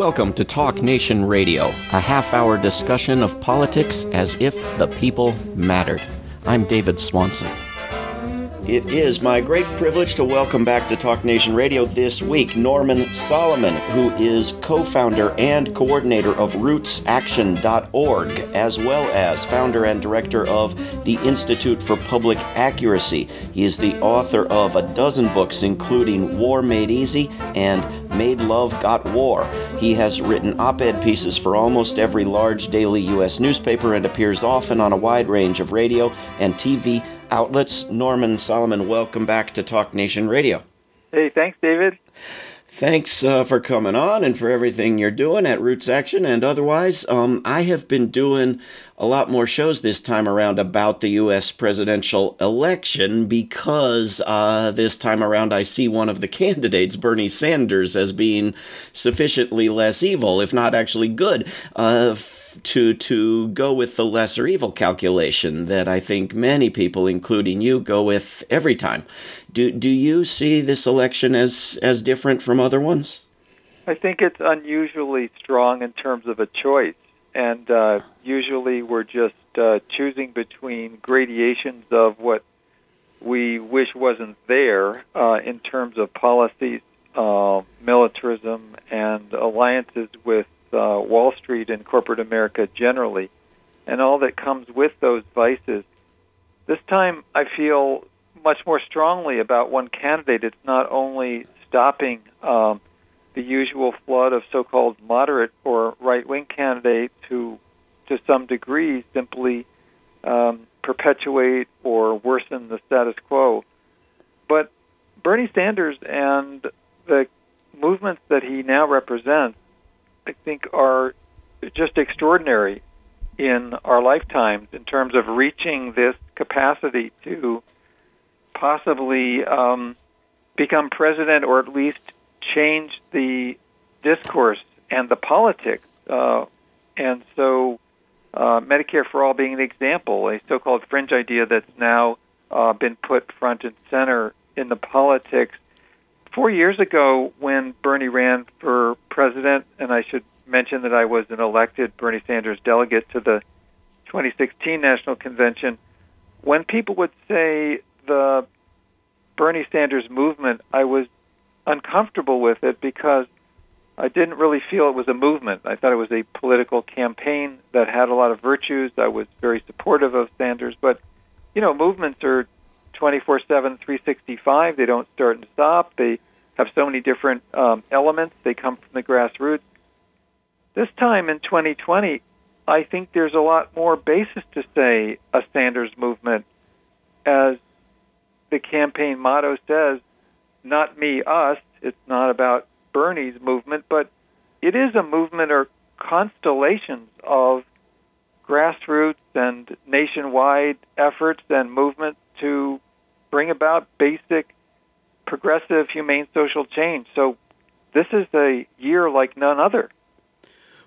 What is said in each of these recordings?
Welcome to Talk Nation Radio, a half hour discussion of politics as if the people mattered. I'm David Swanson. It is my great privilege to welcome back to Talk Nation Radio this week Norman Solomon, who is co founder and coordinator of RootsAction.org, as well as founder and director of the Institute for Public Accuracy. He is the author of a dozen books, including War Made Easy and Made Love Got War. He has written op ed pieces for almost every large daily U.S. newspaper and appears often on a wide range of radio and TV outlets. Norman Solomon, welcome back to Talk Nation Radio. Hey, thanks, David. Thanks uh, for coming on and for everything you're doing at Roots Action and otherwise. Um, I have been doing a lot more shows this time around about the U.S. presidential election because uh, this time around I see one of the candidates, Bernie Sanders, as being sufficiently less evil, if not actually good. Uh, to to go with the lesser evil calculation that I think many people, including you, go with every time. Do do you see this election as as different from other ones? I think it's unusually strong in terms of a choice, and uh, usually we're just uh, choosing between gradations of what we wish wasn't there uh, in terms of policies, uh, militarism, and alliances with uh, Wall Street and corporate America generally, and all that comes with those vices. This time, I feel much more strongly about one candidate. It's not only stopping um, the usual flood of so-called moderate or right-wing candidates who, to some degree, simply um, perpetuate or worsen the status quo, but Bernie Sanders and the movements that he now represents I think are just extraordinary in our lifetimes in terms of reaching this capacity to possibly um, become president or at least change the discourse and the politics. Uh, and so, uh, Medicare for All being an example, a so called fringe idea that's now uh, been put front and center in the politics four years ago when Bernie ran for president, and I should mention that I was an elected Bernie Sanders delegate to the 2016 National Convention, when people would say the Bernie Sanders movement, I was uncomfortable with it because I didn't really feel it was a movement. I thought it was a political campaign that had a lot of virtues. I was very supportive of Sanders, but you know, movements are 24 7, 365. They don't start and stop. They have so many different um, elements. They come from the grassroots. This time in 2020, I think there's a lot more basis to say a Sanders movement. As the campaign motto says, not me, us. It's not about Bernie's movement, but it is a movement or constellations of grassroots and nationwide efforts and movements to bring about basic progressive, humane social change. So this is a year like none other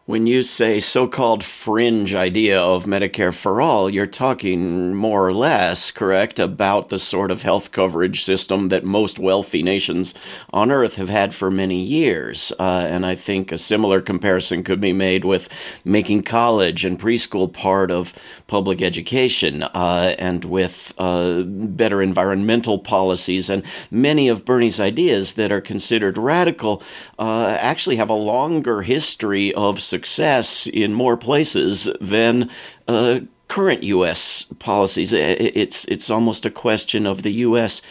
when you say so-called fringe idea of Medicare for all, you're talking more or less, correct, about the sort of health coverage system that most wealthy nations on earth have had for many years. Uh, and I think a similar comparison could be made with making college and preschool part of public education uh, and with uh, better environmental policies. And many of Bernie's ideas that are considered radical uh, actually have a longer history of success in more places than uh, current U.S. policies. It's it's almost a question of the U.S.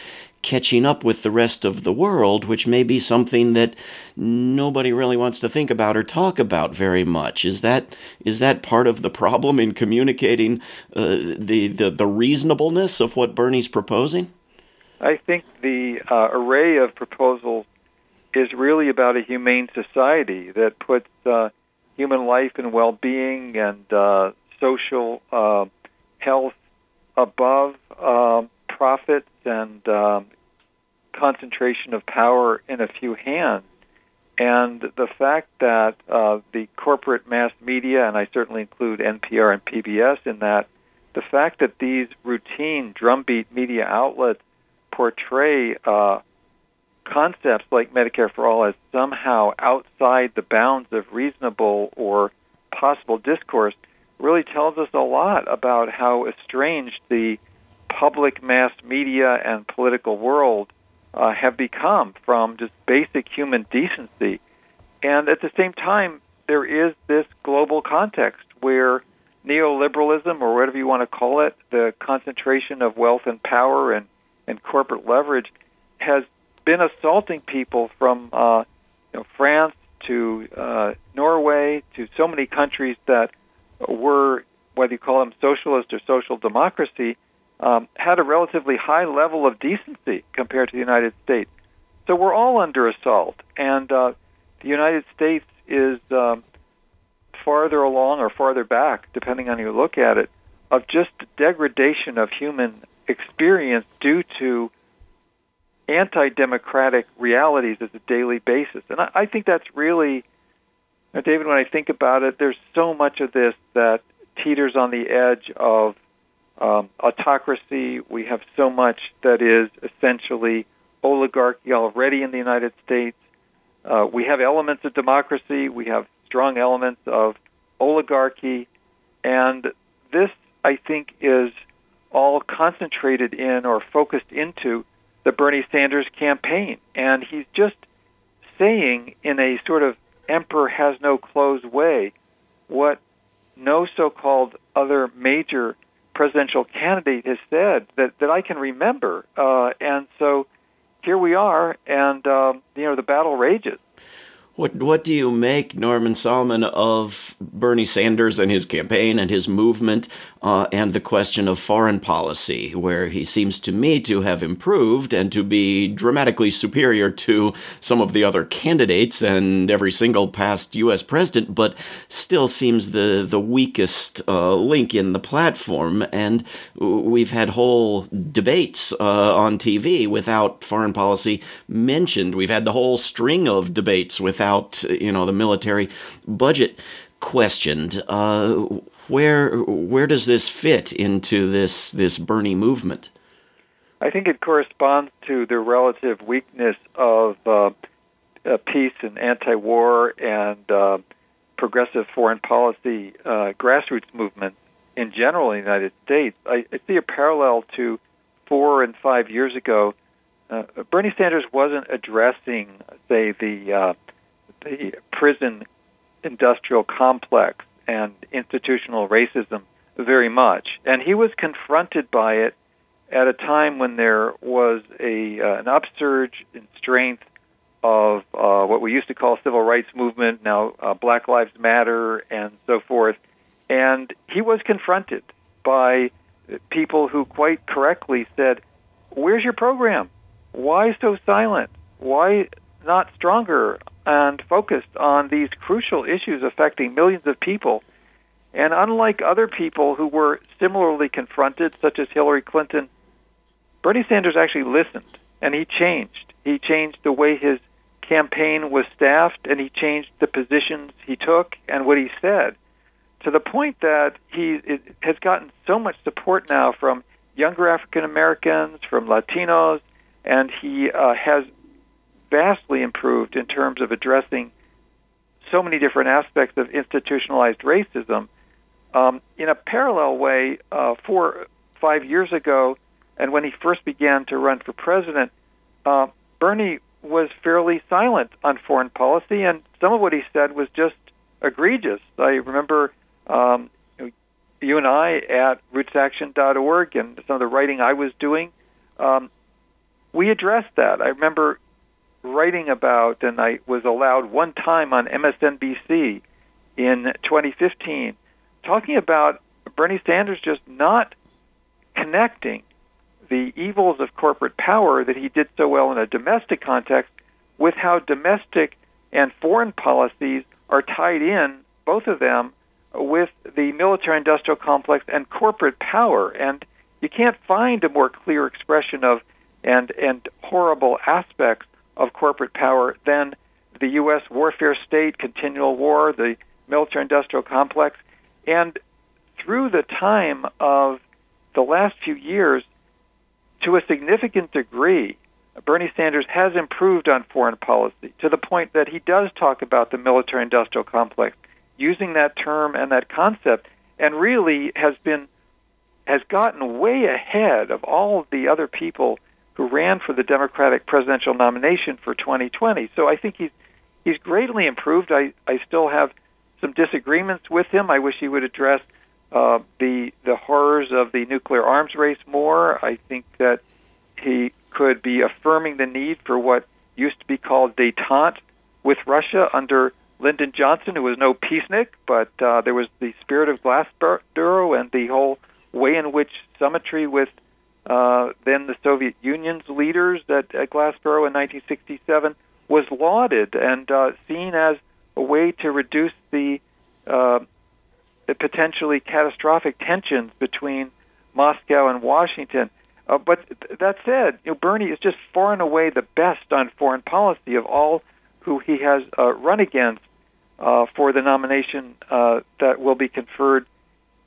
catching up with the rest of the world, which may be something that nobody really wants to think about or talk about very much. Is that is that part of the problem in communicating uh, the, the the reasonableness of what Bernie's proposing? I think the uh, array of proposals is really about a humane society that puts uh, human life and well-being and uh, social uh, health above uh, profits and um, concentration of power in a few hands. And the fact that uh, the corporate mass media, and I certainly include NPR and PBS in that, the fact that these routine drumbeat media outlets portray uh, concepts like Medicare for All as somehow outside the bounds of reasonable or possible discourse really tells us a lot about how estranged the public mass media and political world uh, have become from just basic human decency. And at the same time, there is this global context where neoliberalism, or whatever you want to call it, the concentration of wealth and power and, and corporate leverage, has been assaulting people from uh, you know, France to uh, Norway to so many countries that were, whether you call them socialist or social democracy, um, had a relatively high level of decency compared to the United States. So we're all under assault, and uh, the United States is um, farther along or farther back, depending on how you look at it, of just degradation of human experience due to anti-democratic realities as a daily basis. And I, I think that's really, now, David. When I think about it, there's so much of this that teeters on the edge of um, autocracy. We have so much that is essentially oligarchy already in the United States. Uh, we have elements of democracy. We have strong elements of oligarchy, and this, I think, is all concentrated in or focused into the Bernie Sanders campaign. And he's just saying, in a sort of emperor has no clothes way, what no so called other major presidential candidate has said that, that I can remember. Uh, and so here we are, and, um, you know, the battle rages. What what do you make, Norman Solomon, of Bernie Sanders and his campaign and his movement, uh, and the question of foreign policy, where he seems to me to have improved and to be dramatically superior to some of the other candidates and every single past U.S. president, but still seems the the weakest uh, link in the platform. And we've had whole debates uh, on TV without foreign policy mentioned. We've had the whole string of debates with without you know the military budget questioned. Uh, where where does this fit into this this Bernie movement? I think it corresponds to the relative weakness of uh, uh, peace and anti-war and uh, progressive foreign policy uh, grassroots movement in general in the United States. I, I see a parallel to four and five years ago. Uh, Bernie Sanders wasn't addressing, say, the the prison industrial complex and institutional racism very much. And he was confronted by it at a time when there was a uh, an upsurge in strength of uh, what we used to call civil rights movement, now uh, Black Lives Matter, and so forth. And he was confronted by people who quite correctly said, "Where's your program? Why so silent? Why not stronger and focused on these crucial issues affecting millions of people. And unlike other people who were similarly confronted, such as Hillary Clinton, Bernie Sanders actually listened and he changed. He changed the way his campaign was staffed and he changed the positions he took and what he said to the point that he has gotten so much support now from younger African Americans, from Latinos, and he uh, has vastly improved in terms of addressing so many different aspects of institutionalized racism. Um, in a parallel way, uh, four, five years ago, and when he first began to run for president, uh, Bernie was fairly silent on foreign policy, and some of what he said was just egregious. I remember um, you and I at rootsaction.org and some of the writing I was doing, um, we addressed that. I remember writing about, and I was allowed one time on MSNBC in 2015, talking about Bernie Sanders just not connecting the evils of corporate power that he did so well in a domestic context with how domestic and foreign policies are tied in, both of them, with the military industrial complex and corporate power. And you can't find a more clear expression of and, and horrible aspects of corporate power than the U.S. warfare state, continual war, the military industrial complex. And through the time of the last few years, to a significant degree, Bernie Sanders has improved on foreign policy to the point that he does talk about the military industrial complex, using that term and that concept, and really has been has gotten way ahead of all of the other people who ran for the Democratic presidential nomination for 2020. So I think he's he's greatly improved. I I still have some disagreements with him. I wish he would address uh, the the horrors of the nuclear arms race more. I think that he could be affirming the need for what used to be called détente with Russia under Lyndon Johnson, who was no peacenik, but uh, there was the spirit of Glassboro and the whole way in which symmetry with uh, then the Soviet Union's leaders at, at Glassboro in 1967 was lauded and uh, seen as a way to reduce the, uh, the potentially catastrophic tensions between Moscow and Washington. Uh, but that said, you know, Bernie is just far and away the best on foreign policy of all who he has uh, run against uh, for the nomination uh, that will be conferred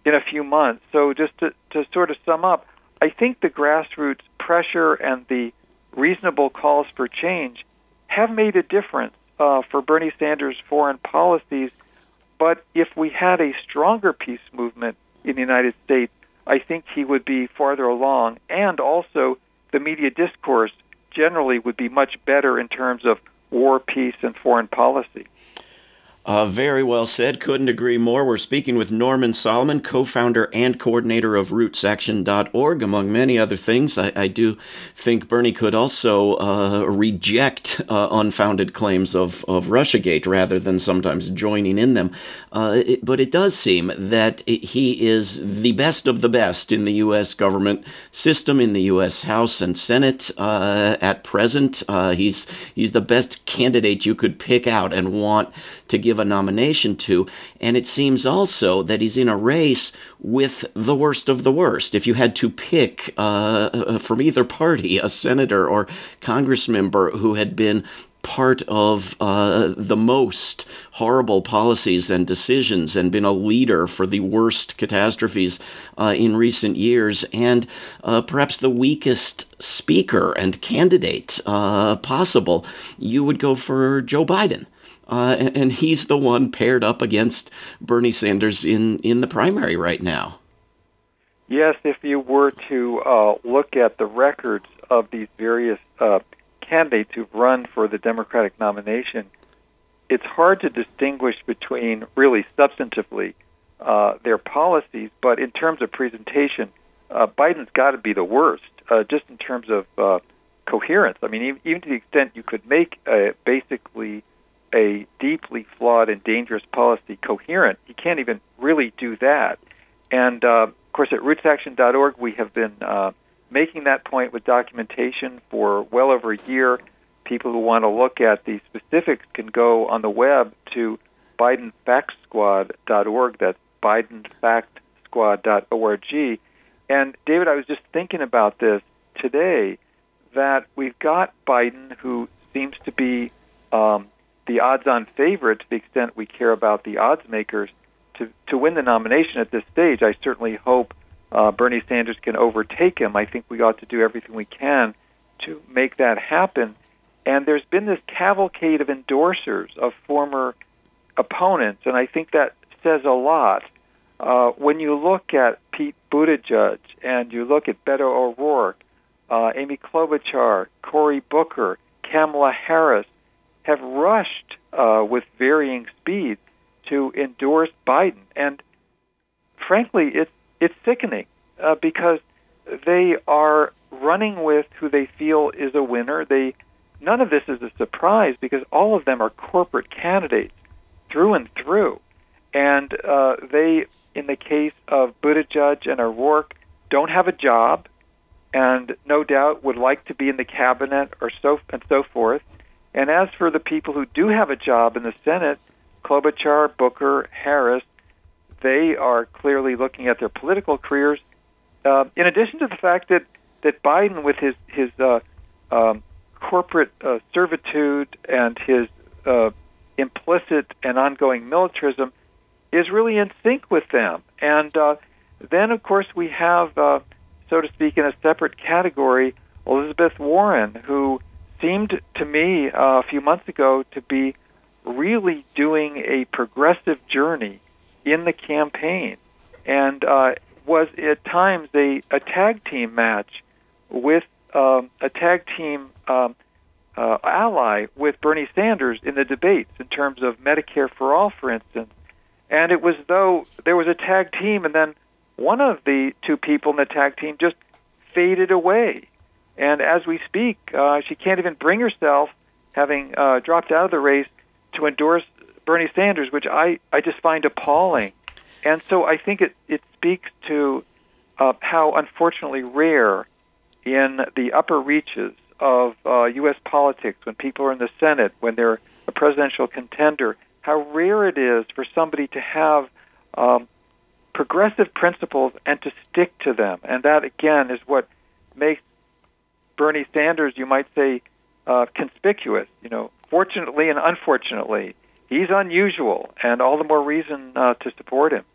in a few months. So, just to, to sort of sum up, I think the grassroots pressure and the reasonable calls for change have made a difference uh, for Bernie Sanders' foreign policies. But if we had a stronger peace movement in the United States, I think he would be farther along, and also the media discourse generally would be much better in terms of war, peace, and foreign policy. Uh, very well said. Couldn't agree more. We're speaking with Norman Solomon, co founder and coordinator of RootsAction.org, among many other things. I, I do think Bernie could also uh, reject uh, unfounded claims of, of Russiagate rather than sometimes joining in them. Uh, it, but it does seem that he is the best of the best in the U.S. government system, in the U.S. House and Senate uh, at present. Uh, he's, he's the best candidate you could pick out and want to give a nomination to. And it seems also that he's in a race with the worst of the worst. If you had to pick uh, uh, from either party a senator or congress member who had been part of uh, the most horrible policies and decisions and been a leader for the worst catastrophes uh, in recent years, and uh, perhaps the weakest speaker and candidate uh, possible, you would go for Joe Biden. Uh, and, and, he's the one paired up against Bernie Sanders in, in the primary right now. Yes, if you were to uh, look at the records of these various uh, candidates who've run for the Democratic nomination, it's hard to distinguish between really substantively uh, their policies, but in terms of presentation, uh, Biden's got to be the worst, uh, just in terms of coherence. I mean, even, even to the extent you could make basically a deeply flawed and dangerous policy coherent. He can't even really do that. And uh, of course, at rootsaction.org, we have been uh, making that point with documentation for well over a year. People who want to look at the specifics can go on the web to BidenFactSquad.org. That's BidenFactSquad.org. And David, I was just thinking about this today that we've got Biden who seems to be um, the odds-on favorite to the extent we care about the odds makers to to win the nomination at this stage. I certainly hope uh, Bernie Sanders can overtake him. I think we ought to do everything we can to make that happen. And there's been this cavalcade of endorsers of former opponents, and I think that says a lot. Uh, when you look at Pete Buttigieg and you look at Beto O'Rourke, uh, Amy Klobuchar, Cory Booker, Kamala Harris, have rushed uh, with varying speeds to endorse Biden, and frankly, it's it's sickening uh, because they are running with who they feel is a winner. They none of this is a surprise because all of them are corporate candidates through and through, and uh, they, in the case of Buttigieg and O'Rourke, don't have a job, and no doubt would like to be in the cabinet or so and so forth. And as for the people who do have a job in the Senate, Klobuchar, Booker, Harris, they are clearly looking at their political careers. Uh, in addition to the fact that that Biden, with his his uh, um, corporate uh, servitude and his uh, implicit and ongoing militarism, is really in sync with them. And uh, then, of course, we have, uh, so to speak, in a separate category, Elizabeth Warren, who seemed to me uh, a few months ago to be really doing a progressive journey in the campaign and uh, was at times a, a tag team match with um, a tag team um, uh, ally with Bernie Sanders in the debates in terms of Medicare for all, for instance. And it was though there was a tag team, and then one of the two people in the tag team just faded away. And as we speak, uh, she can't even bring herself, having uh, dropped out of the race, to endorse Bernie Sanders, which I, I just find appalling. And so I think it, it speaks to uh, how unfortunately rare in the upper reaches of uh, U.S. politics, when people are in the Senate, when they're a presidential contender, how rare it is for somebody to have um, progressive principles and to stick to them. And that, again, is what makes Bernie Sanders, you might say, uh, conspicuous. You know, fortunately and unfortunately, he's unusual, and all the more reason uh, to support him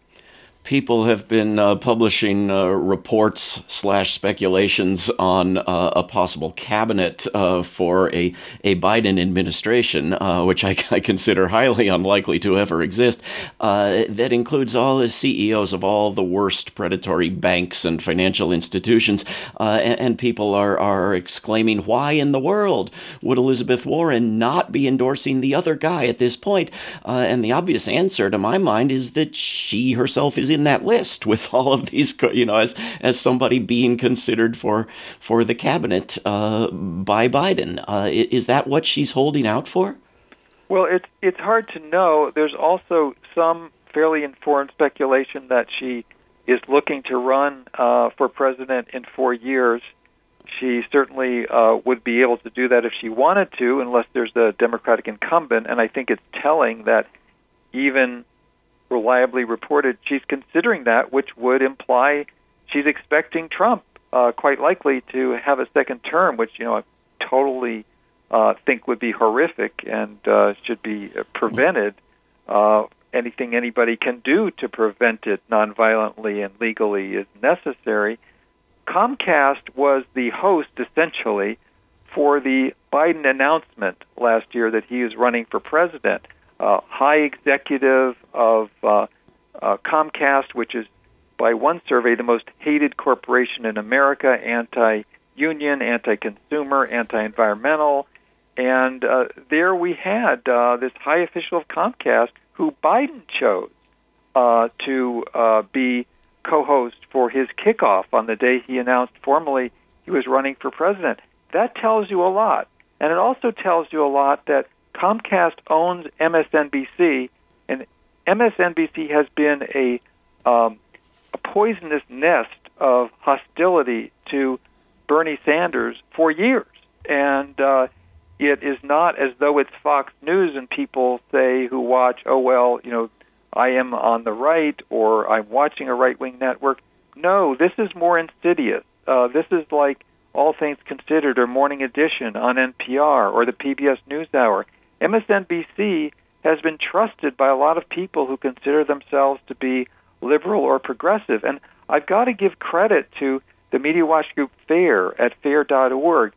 people have been uh, publishing uh, reports slash speculations on uh, a possible cabinet uh, for a, a Biden administration, uh, which I, I, consider highly unlikely to ever exist, uh, that includes all the CEOs of all the worst predatory banks and financial institutions. And, and, people are, are exclaiming, why in the world would Elizabeth Warren not be endorsing the other guy at this point? and the obvious answer to my mind is that she herself is in that list with all of these, you know, as as somebody being considered for for the cabinet uh, by Biden. Uh, is that what she's holding out for? Well, it's it's hard to know. There's also some fairly informed speculation that she is looking to run uh, for president in four years. She certainly uh, would be able to do that if she wanted to, unless there's a Democratic incumbent. And I think it's telling that even reliably reported she's considering that, which would imply she's expecting Trump uh, quite likely to have a second term, which you know I totally uh, think would be horrific and uh, should be prevented. Uh, anything anybody can do to prevent it nonviolently and legally is necessary. Comcast was the host essentially for the Biden announcement last year that he is running for president uh, high executive of uh, uh, Comcast, which is by one survey the most hated corporation in America, anti-union, anti-consumer, anti-environmental, and uh, there we had uh, this high official of Comcast who Biden chose uh, to uh, be co-host for his kickoff on the day he announced formally he was running for president. That tells you a lot, and it also tells you a lot that Comcast owns MSNBC, and MSNBC has been a um, a poisonous nest of hostility to Bernie Sanders for years, and uh, it is not as though it's Fox News and people say who watch, oh well, you know, I am on the right or I'm watching a right wing network. No, this is more insidious. Uh, this is like All Things Considered or Morning Edition on NPR or the PBS NewsHour. MSNBC has been trusted by a lot of people who consider themselves to be liberal or progressive. And I've got to give credit to the Media Watch Group FAIR at fair.org.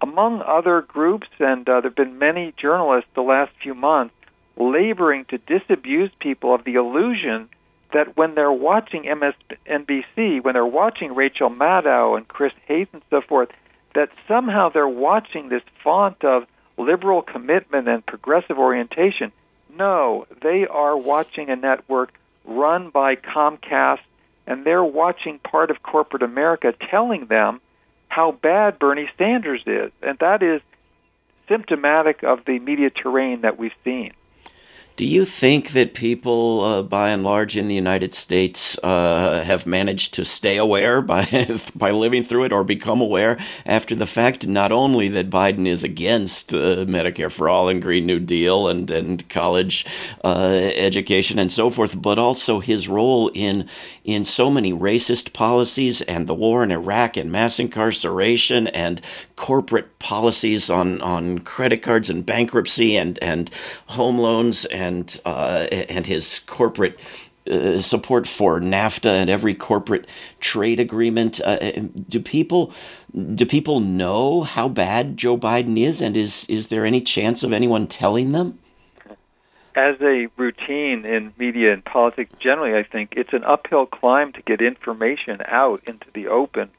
Among other groups, and uh, there have been many journalists the last few months laboring to disabuse people of the illusion that when they're watching MSNBC, when they're watching Rachel Maddow and Chris Hayes and so forth, that somehow they're watching this font of liberal commitment and progressive orientation. No, they are watching a network run by Comcast, and they're watching part of corporate America telling them how bad Bernie Sanders is. And that is symptomatic of the media terrain that we've seen. Do you think that people, uh, by and large, in the United States, uh, have managed to stay aware by by living through it, or become aware after the fact? Not only that Biden is against uh, Medicare for all and Green New Deal and and college uh, education and so forth, but also his role in in so many racist policies and the war in Iraq and mass incarceration and corporate policies on on credit cards and bankruptcy and and home loans and and uh, and his corporate uh, support for NAFTA and every corporate trade agreement. Uh, uh, do people do people know how bad Joe Biden is, and is is there any chance of anyone telling them? As a routine in media and politics generally, I think it's an uphill climb to get information out into the open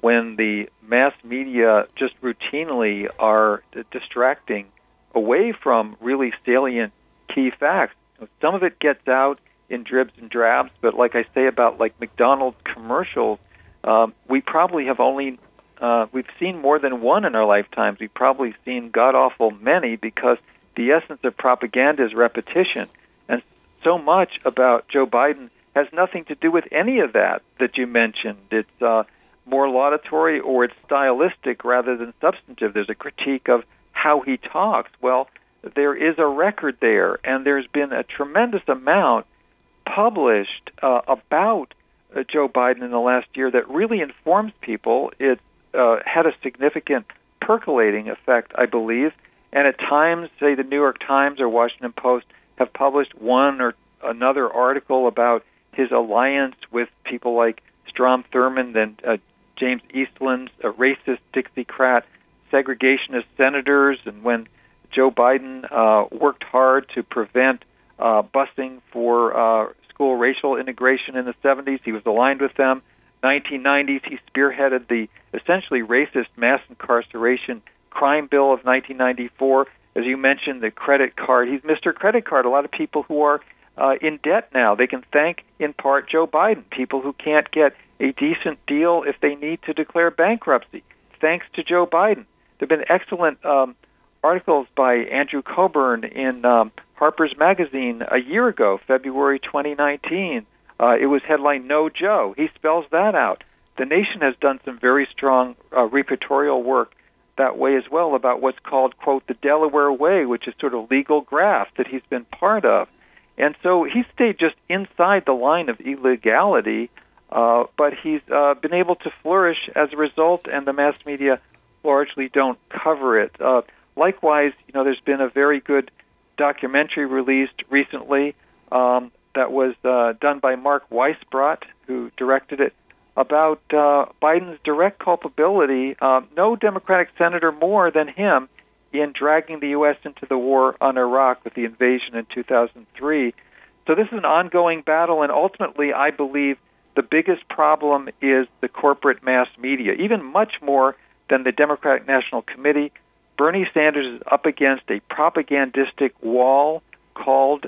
when the mass media just routinely are distracting away from really salient key facts. Some of it gets out in dribs and drabs, but like I say about like McDonald's commercials, um, we probably have only uh, we've seen more than one in our lifetimes. We've probably seen god awful many because the essence of propaganda is repetition, and so much about Joe Biden has nothing to do with any of that that you mentioned. It's uh, more laudatory or it's stylistic rather than substantive. There's a critique of how he talks. Well, there is a record there, and there's been a tremendous amount published uh, about uh, Joe Biden in the last year that really informs people. It uh, had a significant percolating effect, I believe, and at times, say the New York Times or Washington Post have published one or another article about his alliance with people like Strom Thurmond and uh, James Eastland, a racist Dixiecrat segregationist senators, and when Joe Biden uh, worked hard to prevent uh, busing for uh, school racial integration in the 70s, he was aligned with them. 1990s, he spearheaded the essentially racist mass incarceration crime bill of 1994. As you mentioned, the credit card. He's Mr. Credit Card. A lot of people who are uh, in debt now, they can thank in part Joe Biden. People who can't get a decent deal if they need to declare bankruptcy, thanks to Joe Biden. There have been excellent um, articles by Andrew Cockburn in um, Harper's Magazine a year ago, February 2019. Uh, it was headlined "No Joe." He spells that out. The Nation has done some very strong uh, reportorial work that way as well about what's called quote the Delaware Way, which is sort of legal graft that he's been part of. And so he stayed just inside the line of illegality, uh, but he's uh, been able to flourish as a result, and the mass media largely don't cover it. Uh, likewise, you know, there's been a very good documentary released recently um, that was uh, done by Mark Weisbrot, who directed it, about uh, Biden's direct culpability. Uh, no Democratic senator more than him in dragging the U.S. into the war on Iraq with the invasion in 2003. So this is an ongoing battle, and ultimately, I believe the biggest problem is the corporate mass media, even much more than the Democratic National Committee. Bernie Sanders is up against a propagandistic wall called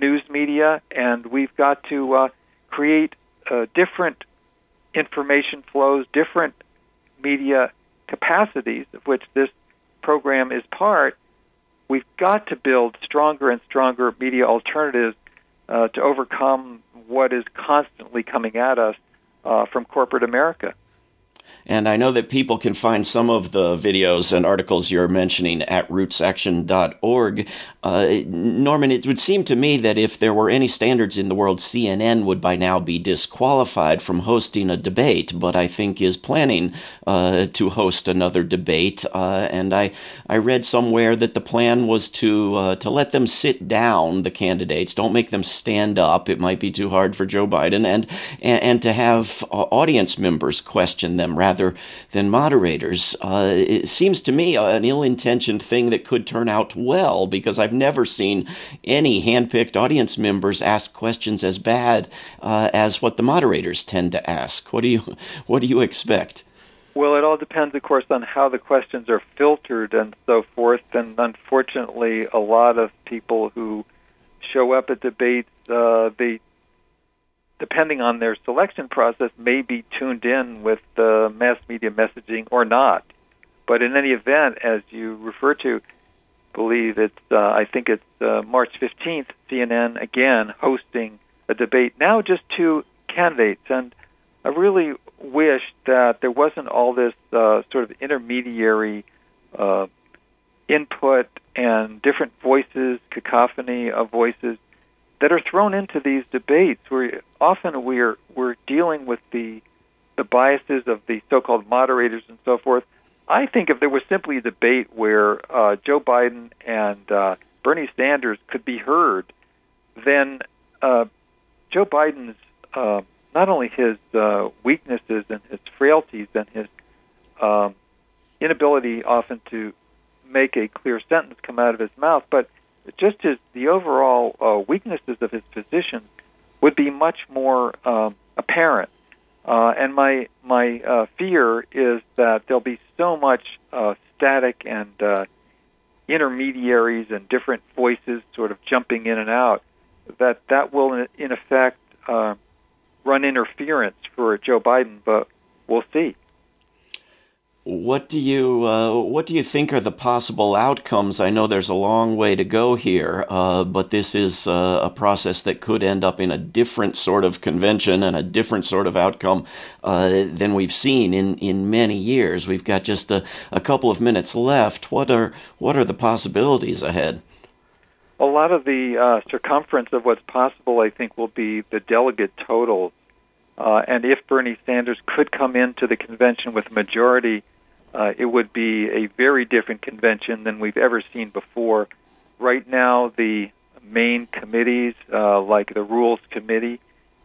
news media, and we've got to uh, create uh, different information flows, different media capacities, of which this program is part. We've got to build stronger and stronger media alternatives uh, to overcome what is constantly coming at us uh, from corporate America. And I know that people can find some of the videos and articles you're mentioning at rootsaction.org. Uh, Norman, it would seem to me that if there were any standards in the world, CNN would by now be disqualified from hosting a debate, but I think is planning uh, to host another debate. Uh, and I, I read somewhere that the plan was to, uh, to let them sit down, the candidates, don't make them stand up. It might be too hard for Joe Biden, and, and, and to have uh, audience members question them rather than moderators. Uh, it seems to me an ill intentioned thing that could turn out well because I've never seen any handpicked audience members ask questions as bad uh, as what the moderators tend to ask. What do you, what do you expect? Well, it all depends, of course, on how the questions are filtered and so forth. And unfortunately, a lot of people who show up at debates, uh, they depending on their selection process, may be tuned in with the mass media messaging or not. But in any event, as you refer to, believe it's uh, I think it's uh, March 15th, CNN again hosting a debate. Now just two candidates, and I really wish that there wasn't all this uh, sort of intermediary uh, input and different voices, cacophony of voices that are thrown into these debates where often we're we're dealing with the the biases of the so-called moderators and so forth. I think if there was simply a debate where uh, Joe Biden and uh, Bernie Sanders could be heard, then uh, Joe Biden's uh, not only his uh, weaknesses and his frailties and his um, inability often to make a clear sentence come out of his mouth, but just his the overall uh, weaknesses of his position would be much more um, apparent. Uh, and my my uh, fear is that there'll be so much uh, static and uh, intermediaries and different voices sort of jumping in and out that that will in effect uh, run interference for Joe Biden. But we'll see. What do you uh, what do you think are the possible outcomes? I know there's a long way to go here, uh, but this is uh, a process that could end up in a different sort of convention and a different sort of outcome uh, than we've seen in, in many years. We've got just a, a couple of minutes left. What are what are the possibilities ahead? A lot of the uh, circumference of what's possible, I think, will be the delegate totals. Uh, and if Bernie Sanders could come into the convention with a majority uh, it would be a very different convention than we've ever seen before. Right now, the main committees, uh, like the Rules Committee,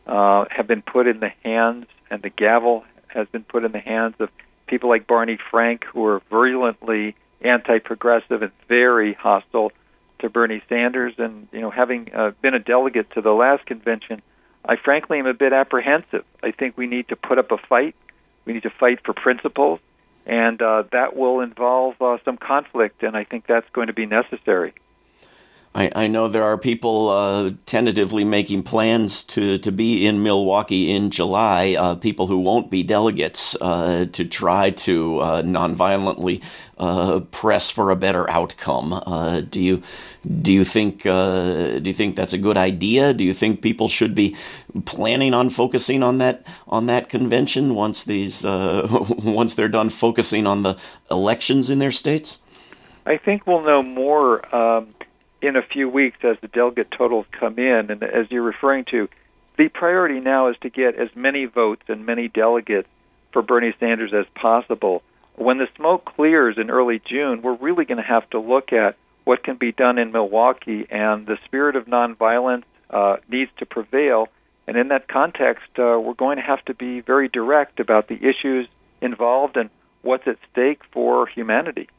uh, have been put in the hands, and the gavel has been put in the hands of people like Barney Frank, who are virulently anti-progressive and very hostile to Bernie Sanders. And you know, having uh, been a delegate to the last convention, I frankly am a bit apprehensive. I think we need to put up a fight. We need to fight for principles and uh, that will involve uh, some conflict, and I think that's going to be necessary. I, I know there are people uh, tentatively making plans to, to be in Milwaukee in July, uh, people who won't be delegates, uh, to try to uh, nonviolently uh, press for a better outcome. Do you do you think do you think that's a good idea? Do you think people should be planning on focusing on that on that convention once these once they're done focusing on the elections in their states? I think we'll know more. Um, in a few weeks as the delegate totals come in. And as you're referring to, the priority now is to get as many votes and many delegates for Bernie Sanders as possible. When the smoke clears in early June, we're really going to have to look at what can be done in Milwaukee, and the spirit of nonviolence uh, needs to prevail. And in that context, uh, we're going to have to be very direct about the issues involved and what's at stake for humanity.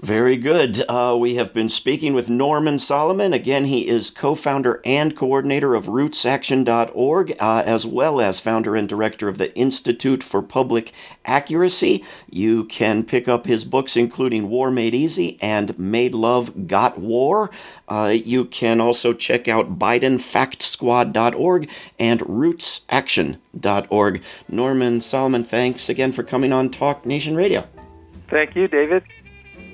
Very good. Uh, we have been speaking with Norman Solomon. Again, he is co founder and coordinator of RootsAction.org, uh, as well as founder and director of the Institute for Public Accuracy. You can pick up his books, including War Made Easy and Made Love Got War. Uh, you can also check out BidenFactSquad.org and RootsAction.org. Norman Solomon, thanks again for coming on Talk Nation Radio. Thank you, David.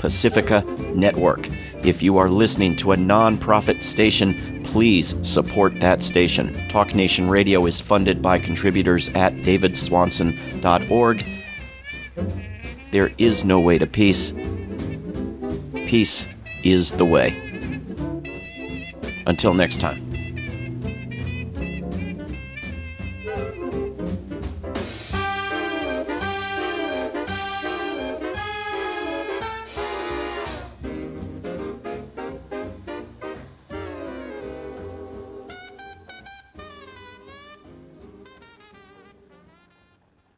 Pacifica Network. If you are listening to a nonprofit station, please support that station. Talk Nation Radio is funded by contributors at davidswanson.org. There is no way to peace. Peace is the way. Until next time.